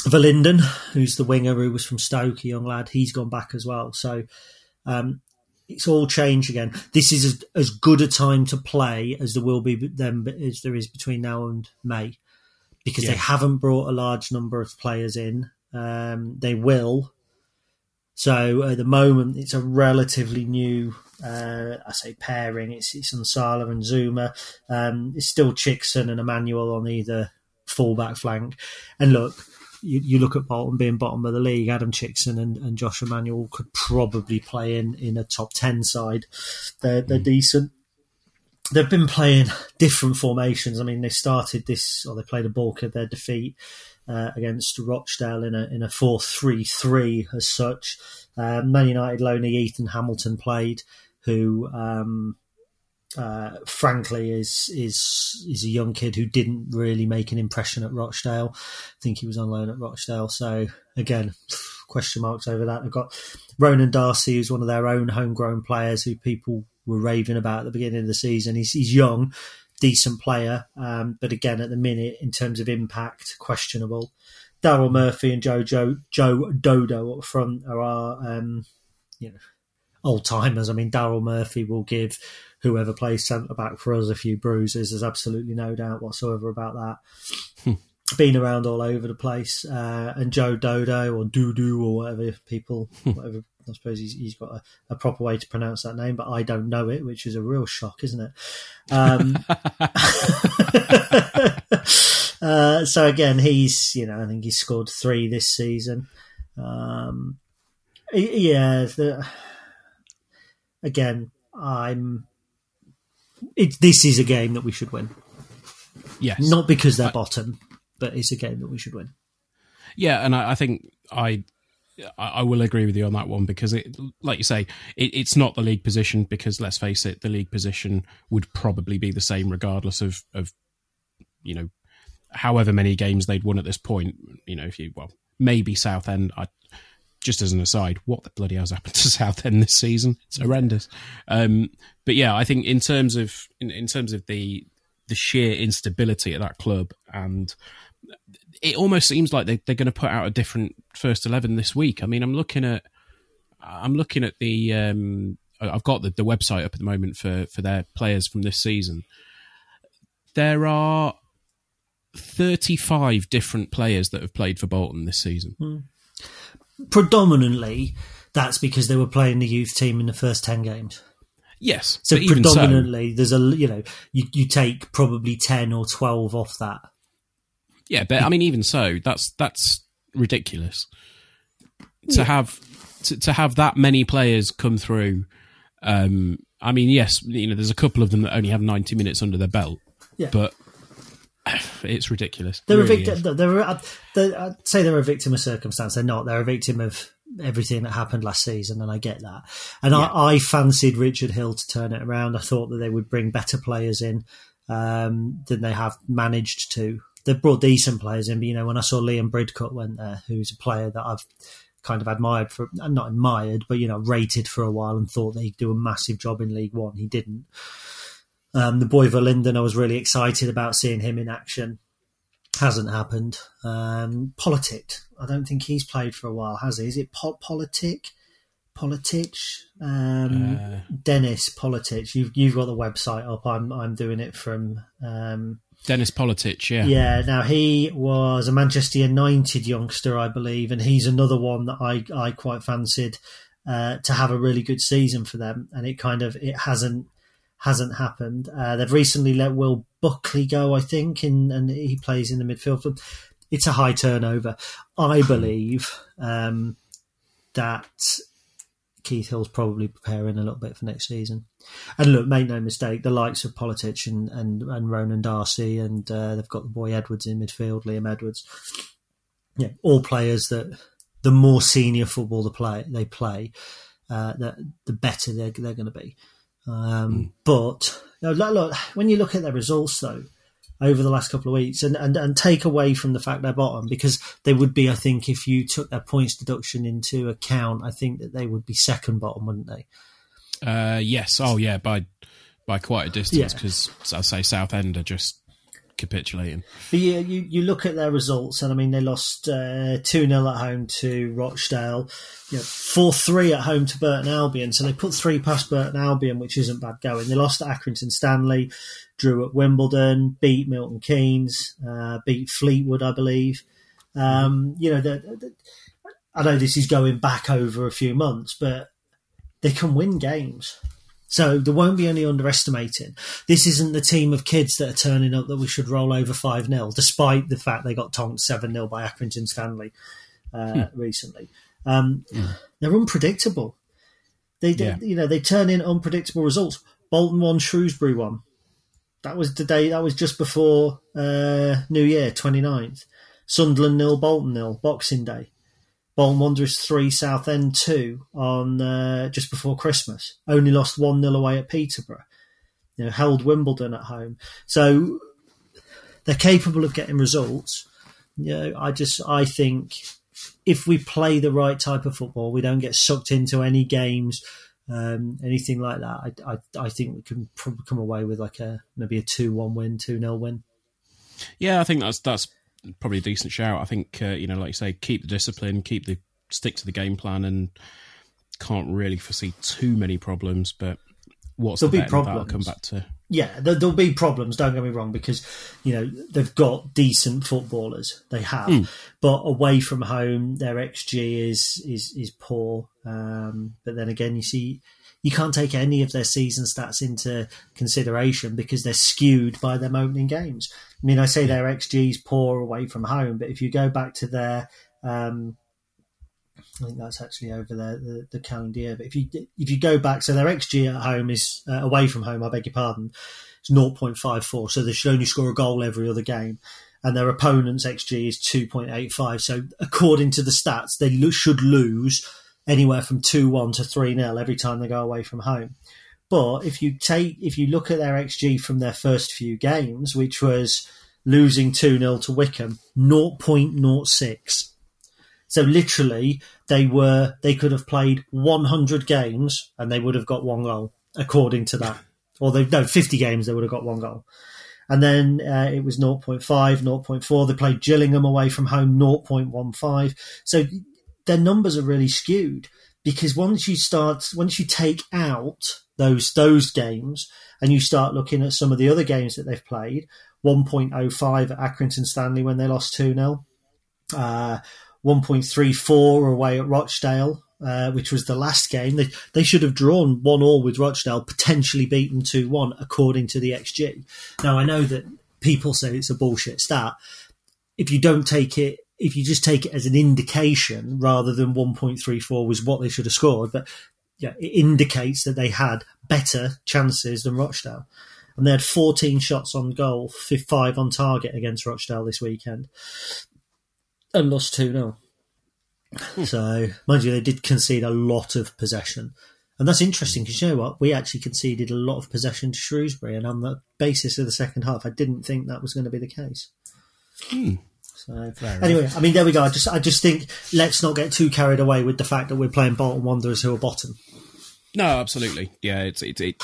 Verlinden, who's the winger who was from Stoke, a young lad. He's gone back as well. So um, it's all changed again. This is as, as good a time to play as there will be then as there is between now and May, because they haven't brought a large number of players in. Um, they will. So at the moment, it's a relatively new, uh, I say pairing. It's it's Nsiala and Zouma. Um, it's still Chicksen and Emmanuel on either fullback flank. And look, you, you look at Bolton being bottom of the league. Adam Chicksen and, and Josh Emmanuel could probably play in, in a top ten side. They're they're decent. They've been playing different formations. I mean, they started this, or they played a bulk of their defeat uh, against Rochdale in a in a four three three as such. Uh, Man United loanee Ethan Hamilton played, who um, uh, frankly is is is a young kid who didn't really make an impression at Rochdale. I think he was on loan at Rochdale, so again [sighs] question marks over that. I've got Ronan Darcy, who's one of their own homegrown players who people were raving about at the beginning of the season. He's, he's young, decent player, um, but again, at the minute, in terms of impact, questionable. Daryl Murphy and Joe Joe Joe Dodoo up front are our um, you know old timers. I mean, Daryl Murphy will give whoever plays centre back for us a few bruises. There's absolutely no doubt whatsoever about that. Hmm. Been around all over the place, uh, and Joe Dodoo or Doodoo or whatever people, hmm. whatever I suppose he's, he's got a, a, proper way to pronounce that name, but I don't know it, which is a real shock, isn't it? Um, [laughs] uh, so again, he's you know I think he's scored three this season. Um, yeah, the, again, I'm. It, this is a game that we should win. Yes, not because they're I, bottom, but it's a game that we should win. Yeah, and I, I think I I, will agree with you on that one because it, like you say, it, it's not the league position because let's face it, the league position would probably be the same regardless of of you know however many games they'd won at this point. You know, if you well maybe Southend. I just as an aside, what the bloody hell's happened to [laughs] Southend this season? It's horrendous. Um, but yeah, I think in terms of in, in terms of the the sheer instability at that club and it almost seems like they, they're going to put out a different first eleven this week. I mean, I'm looking at I'm looking at the um, I've got the, the website up at the moment for for their players from this season. There are 35 different players that have played for Bolton this season. Mm. Predominantly, that's because they were playing the youth team in the first 10 games. Yes. So predominantly, so, there's a you know you you take probably 10 or 12 off that yeah, but I mean, even so, that's that's ridiculous to yeah. have to, to have that many players come through. Um, I mean, yes, you know, there's a couple of them that only have 90 minutes under their belt, yeah. but [sighs] it's ridiculous. They're really a victim. They're, they're, I'd say they're a victim of circumstance. They're not. They're a victim of everything that happened last season, and I get that. And yeah. I, I, fancied Richard Hill to turn it around. I thought that they would bring better players in um, than they have managed to they've brought decent players in. But you know, when I saw Liam Bridcut went there, who's a player that I've kind of admired for, not admired, but you know, rated for a while and thought that he'd do a massive job in League One. He didn't. Um, the boy Verlinden, I was really excited about seeing him in action. Hasn't happened. Um, Politic, I don't think he's played for a while, has he? Is it po- Politic? Politic, um, uh, Dennis Politic. You've you've got the website up. I'm I'm doing it from um, Dennis Politic, yeah. Yeah, now he was a Manchester United youngster, I believe, and he's another one that I, I quite fancied uh, to have a really good season for them, and it kind of it hasn't hasn't happened. Uh, they've recently let Will Buckley go, I think, in, and he plays in the midfield. It's a high turnover. I [laughs] believe um, that Keith Hill's probably preparing a little bit for next season. And look, make no mistake, the likes of Politic and, and, and Ronan Darcy, and uh, they've got the boy Edwards in midfield, Liam Edwards. Yeah, all players that the more senior football the play they play, uh, the, the better they're, they're going to be. Um, mm. But you know, look, when you look at their results, though, over the last couple of weeks and, and, and take away from the fact they're bottom because they would be, I think, if you took their points deduction into account, I think that they would be second bottom, wouldn't they? Uh, yes. Oh, yeah. By by quite a distance because yeah. I say Southend are just capitulating. But yeah, you, you look at their results, and I mean, they lost uh, 2 uh, 0 at home to Rochdale, 4 3 at home to Burton Albion. So they put three past Burton Albion, which isn't bad going. They lost to Accrington Stanley, drew at Wimbledon, beat Milton Keynes, uh, beat Fleetwood, I believe. Um, you know, the, the, I know this is going back over a few months, but they can win games. So there won't be any underestimating. This isn't the team of kids that are turning up that we should roll over 5 0, despite the fact they got tonked 7 0 by Accrington Stanley uh, hmm. recently. Um, hmm. They're unpredictable. They, yeah. you know, they turn in unpredictable results. Bolton won, Shrewsbury won. That was the day. That was just before uh, New Year, 29th. Sunderland nil, Bolton nil, Boxing Day. Bolton Wanderers three, Southend two on uh, just before Christmas. Only lost one 0 away at Peterborough. You know, held Wimbledon at home. So they're capable of getting results. You know, I just I think if we play the right type of football, we don't get sucked into any games, um, anything like that. I, I, I think we can probably come away with like a maybe a two one win, two 0 win. Yeah, I think that's that's probably a decent shout. I think uh, you know, like you say, keep the discipline, keep the stick to the game plan, and can't really foresee too many problems. But what's There'll the be problems. come back to? Yeah, there, there'll be problems. Don't get me wrong, because you know they've got decent footballers. They have, but away from home, their xG is is is poor. Um, but then again, you see, you can't take any of their season stats into consideration because they're skewed by them opening games. I mean, I say their xG is poor away from home, but if you go back to their um, I think that's actually over the, the, the calendar year. But if you if you go back, so their xG at home is uh, away from home. I beg your pardon. It's 0.54, so they should only score a goal every other game, and their opponent's xG is 2.85. So according to the stats, they lo- should lose anywhere from two one to three 0 every time they go away from home. But if you take if you look at their xG from their first few games, which was losing two 0 to Wycombe, 0.06. So literally, they were they could have played 100 games and they would have got one goal, according to that. Or they no 50 games they would have got one goal. And then uh, it was 0.5, 0.4. They played Gillingham away from home, 0.15. So their numbers are really skewed because once you start, once you take out those those games and you start looking at some of the other games that they've played, 1.05 at Accrington Stanley when they lost 2 0. Uh, 1.34 away at Rochdale, uh, which was the last game. They, they should have drawn 1 all with Rochdale, potentially beaten 2 1, according to the XG. Now, I know that people say it's a bullshit stat. If you don't take it, if you just take it as an indication rather than 1.34 was what they should have scored, but yeah, it indicates that they had better chances than Rochdale. And they had 14 shots on goal, fi- five on target against Rochdale this weekend and lost 2 0. Hmm. So, mind you, they did concede a lot of possession. And that's interesting because you know what? We actually conceded a lot of possession to Shrewsbury. And on the basis of the second half, I didn't think that was going to be the case. Hmm. So, anyway, I mean, there we go. I just, I just think let's not get too carried away with the fact that we're playing Bolton Wanderers who are bottom. No, absolutely. Yeah, it's it, it,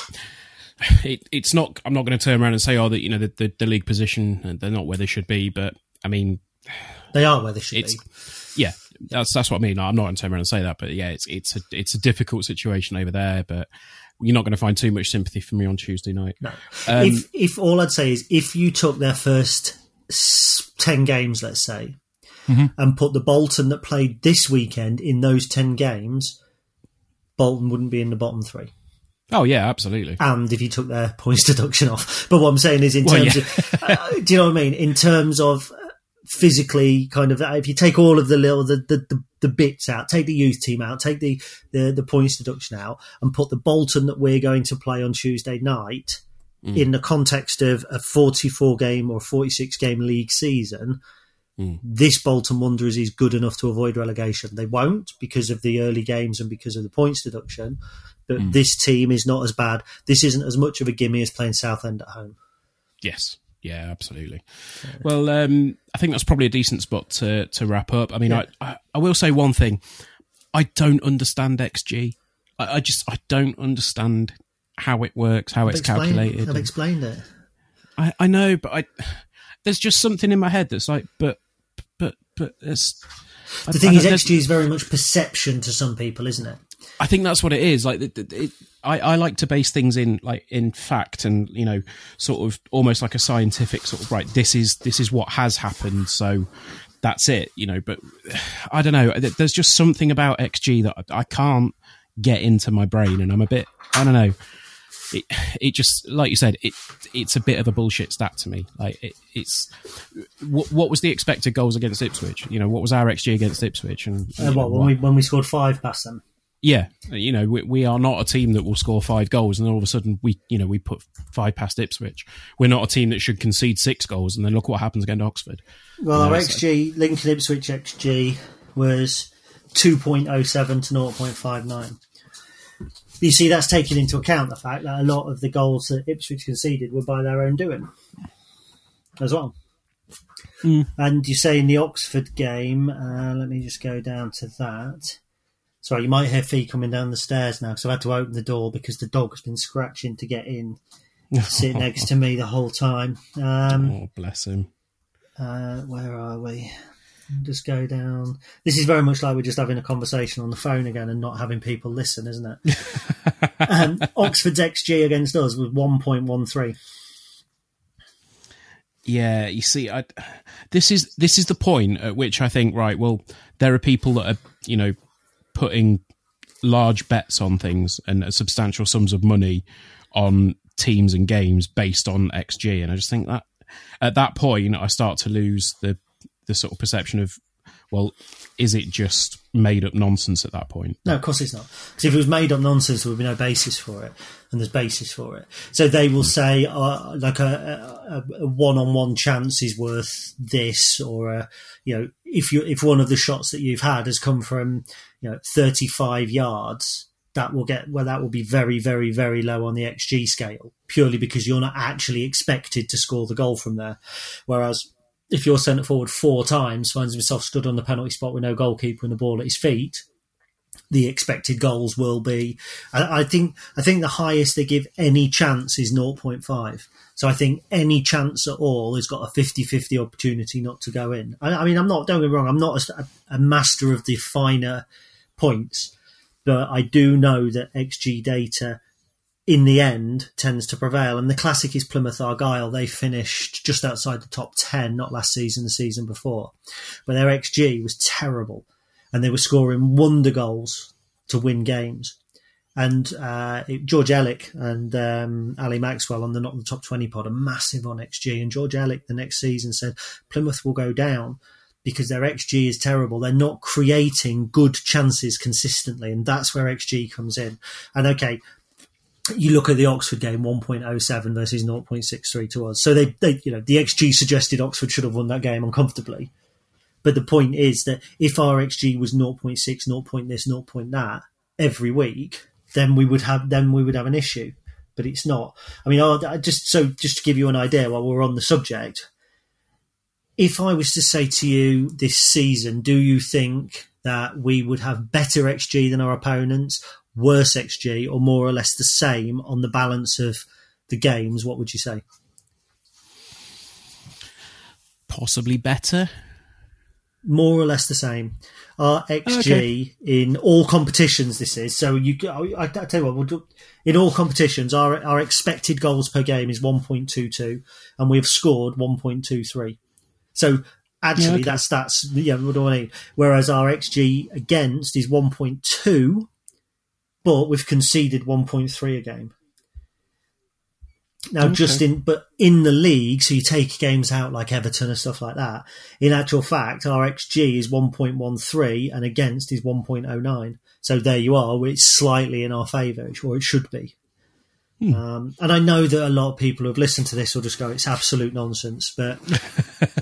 it it's not. I'm not going to turn around and say, oh, that you know the, the the league position uh, they're not where they should be. But I mean, They are where they should it's be. yeah, that's that's what I mean. I'm not going to turn around and say that, but yeah, it's it's a it's a difficult situation over there. But you're not going to find too much sympathy for me on Tuesday night. No. Um, if, if all I'd say is if you took their first s- 10 games, let's say, Mm-hmm. and put the Bolton that played this weekend in those 10 games, Bolton wouldn't be in the bottom three. Oh yeah, absolutely. And if you took their [laughs] points deduction off. But what I'm saying is, in Well, terms yeah. of, uh, do you know what I mean? In terms of uh, physically, kind of, if you take all of the little, the, the, the, the bits out, take the youth team out, take the, the, the points deduction out, and put the Bolton that we're going to play on Tuesday night Mm. in the context of a 44 game or 46 game league season, mm. this Bolton Wanderers is good enough to avoid relegation. They won't because of the early games and because of the points deduction, but mm. this team is not as bad. This isn't as much of a gimme as playing Southend at home. Yes. Yeah, absolutely. Well, um, I think that's probably a decent spot to to wrap up. I mean, Yeah. I, I I will say one thing: I don't understand XG. I, I just I don't understand how it works, how it's I've explained- calculated. I've explained it. I, I know, but I there's just something in my head that's like, but but but it's. The thing is, XG is very much perception to some people, isn't it? I think that's what it is. Like, it, it, I, I like to base things in like in fact, and you know, sort of almost like a scientific sort of right. This is this is what has happened, so that's it. You know, but [sighs] I don't know. There's just something about XG that I, I can't get into my brain, and I'm a bit. I don't know. It, it just like you said it it's a bit of a bullshit stat to me like it, it's what, what was the expected goals against Ipswich you know what was our xg against Ipswich and Uh, what, when we when we scored five past them? Yeah, you know, we, we are not a team that will score five goals, and then all of a sudden we, you know, we put five past Ipswich. We're not a team that should concede six goals, and then look what happens against Oxford. Well, our so- XG, Lincoln Ipswich XG, was 2.07 to 0.59. You see, that's taking into account the fact that a lot of the goals that Ipswich conceded were by their own doing as well. And you say in the Oxford game, uh, let me just go down to that. Sorry, you might hear feet coming down the stairs now because I've had to open the door because the dog's been scratching to get in, sit next to me the whole time. [laughs] Um, Oh, bless him. uh, where are we? Just go down. This is very much like we're just having a conversation on the phone again and not having people listen, isn't it? [laughs] um, Oxford's XG against us was 1.13. Yeah, you see, I, this is this is the point at which I think, right? Well, there are people that are, you know, putting large bets on things and substantial sums of money on teams and games based on XG, and I just think that at that point, I start to lose the the sort of perception of, well, is it just made up nonsense at that point? No, of course it's not. Because if it was made up nonsense, there would be no basis for it, and there's basis for it. So they will say, uh, like a, a, a one-on-one chance is worth this, or a, you know, if you if one of the shots that you've had has come from you know 35 yards, that will get well, that will be very, very, very low on the xG scale, purely because you're not actually expected to score the goal from there. Whereas if you're sent forward four times, finds himself stood on the penalty spot with no goalkeeper and the ball at his feet, the expected goals will be. I, I think I think the highest they give any chance is 0.5. So I think any chance at all has got a 50-50 opportunity not to go in. I, I mean, I'm not. Don't get me wrong. I'm not a, a master of the finer points, but I do know that XG data in the end tends to prevail. And the classic is Plymouth Argyle. They finished just outside the top 10, not last season, the season before. But their XG was terrible. And they were scoring wonder goals to win games. And uh, it, George Elek and um, Ali Maxwell on the Not the Top 20 pod are massive on XG. And George Elek the next season said Plymouth will go down because their XG is terrible. They're not creating good chances consistently. And that's where XG comes in. And okay, you look at the Oxford game, 1.07 versus 0.63 to us. So they, they, you know, the XG suggested Oxford should have won that game uncomfortably. But the point is that if our XG was 0.6, 0. Point this, 0. Point that every week, then we would have then we would have an issue. But it's not. I mean, I just so just to give you an idea while we're on the subject, if I was to say to you this season, do you think that we would have better XG than our opponents, worse XG, or more or less the same on the balance of the games? What would you say? Possibly better. more or less the same. Our XG Okay. in all competitions, this is so. You, I, I tell you what, we'll do, in all competitions, our our expected goals per game is one point two two, and we have scored one point two three. So actually, Yeah, okay. that's that's yeah. What do I mean? Whereas our XG against is one point two, but we've conceded one point three a game. Now, just in, but in the league, so you take games out like Everton and stuff like that. In actual fact, our XG is 1.13 and against is 1.09. So there you are. It's slightly in our favour, or it should be. Um, and I know that a lot of people who have listened to this will just go, "It's absolute nonsense," but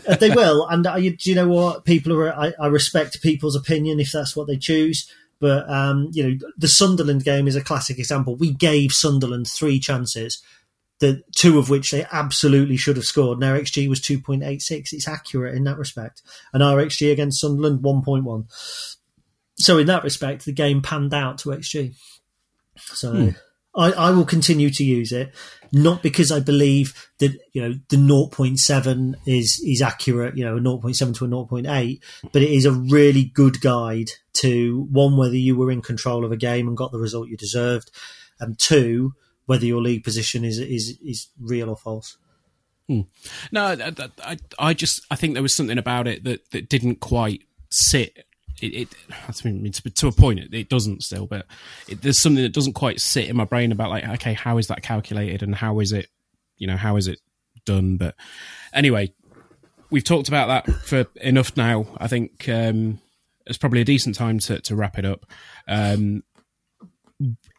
uh, [laughs] they will. And I, do you know what? People are. I, I respect people's opinion if that's what they choose. But um, you know, the Sunderland game is a classic example. We gave Sunderland three chances the two of which they absolutely should have scored. And our XG was 2.86. It's accurate in that respect. And our XG against Sunderland, 1.1. So in that respect, the game panned out to XG. So I, I will continue to use it, not because I believe that, you know, the 0.7 is, is accurate, you know, a 0.7 to a 0.8, but it is a really good guide to one, whether you were in control of a game and got the result you deserved, and two, whether your league position is is is real or false. Hmm. No, I, I, I just I think there was something about it that, that didn't quite sit. It, it I mean, to, to a point, it, it doesn't still, but it, there's something that doesn't quite sit in my brain about like, okay, how is that calculated and how is it, you know, how is it done? But anyway, we've talked about that for enough now. I think um, it's probably a decent time to, to wrap it up. Um,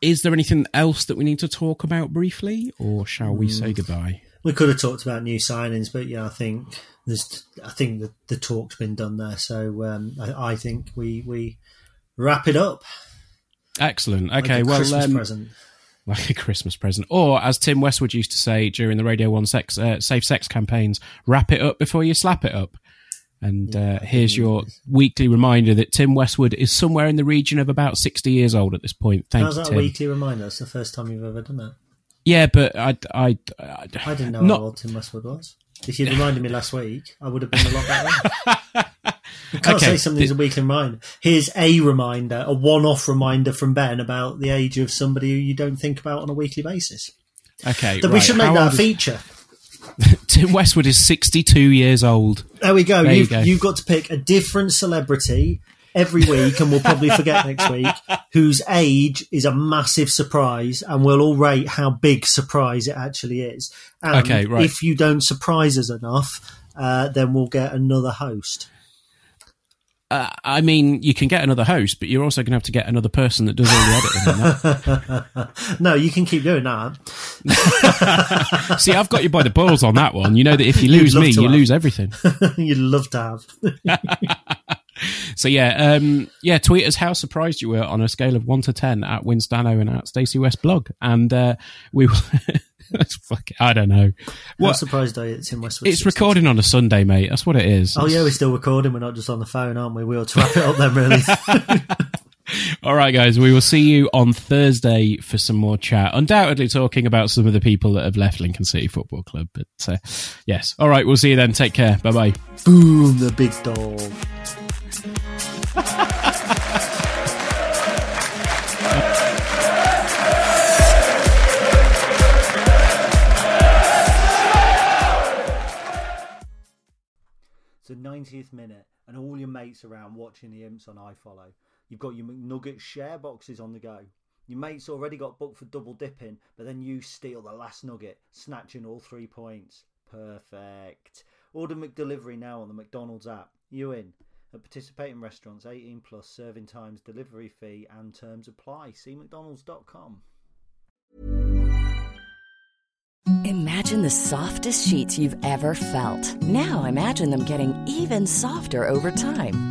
is there anything else that we need to talk about briefly, or shall we say goodbye? We could have talked about new signings, but yeah, I think there's. I think the, the talk's been done there, so um, I, I think we we wrap it up. Excellent. like Okay, a well, Christmas um, present. like a Christmas present, or as Tim Westwood used to say during the Radio One sex uh, safe sex campaigns, wrap it up before you slap it up. And uh, here's your weekly reminder that Tim Westwood is somewhere in the region of about sixty years old at this point. Thank How's you, that Tim. a weekly reminder? It's the first time you've ever done that. Yeah, but I, I, I, I didn't know not, how old Tim Westwood was. If you'd reminded me last week, I would have been a lot better. You can't Okay, say something's a weekly reminder. Here's a reminder, a one-off reminder from Ben about the age of somebody who you don't think about on a weekly basis. Okay, That we should make how that a old is- feature. [laughs] Tim Westwood is sixty-two years old. There we go. There you You've, go. you've got to pick a different celebrity every week, and we'll probably forget next week, [laughs] whose age is a massive surprise, and we'll all rate how big surprise it actually is. And Okay, right. If you don't surprise us enough, uh, then we'll get another host. Uh, I mean, you can get another host, but you're also going to have to get another person that does all the editing. [laughs] No, you can keep doing that. [laughs] See, I've got you by the balls on that one. You know that if you lose me, you have. lose everything. You'd love to have. So yeah, um, yeah. Tweet us how surprised you were on a scale of one to ten at Winstano and at Stacey West blog, and uh, we. will [laughs] fuck it, I don't know. How What? surprised are you it's in Westwood? It's recording on a Sunday, mate. That's what it is. Oh yeah, we're still recording. We're not just on the phone, aren't we? We ought to wrap it up then, really. [laughs] All right, guys. We will see you on Thursday for some more chat. Undoubtedly, talking about some of the people that have left Lincoln City Football Club. But uh, yes, all right. We'll see you then. Take care. Bye bye. Boom, the big dog. [laughs] The 90th minute, and all your mates around watching the imps on iFollow. You've got your McNugget share boxes on the go. Your mates already got booked for double dipping, but then you steal the last nugget, snatching all three points. Perfect. Order McDelivery now on the McDonald's app. You in? At participating restaurants, 18 plus serving times, delivery fee, and terms apply. See McDonald's.com. Imagine the softest sheets you've ever felt. Now imagine them getting even softer over time.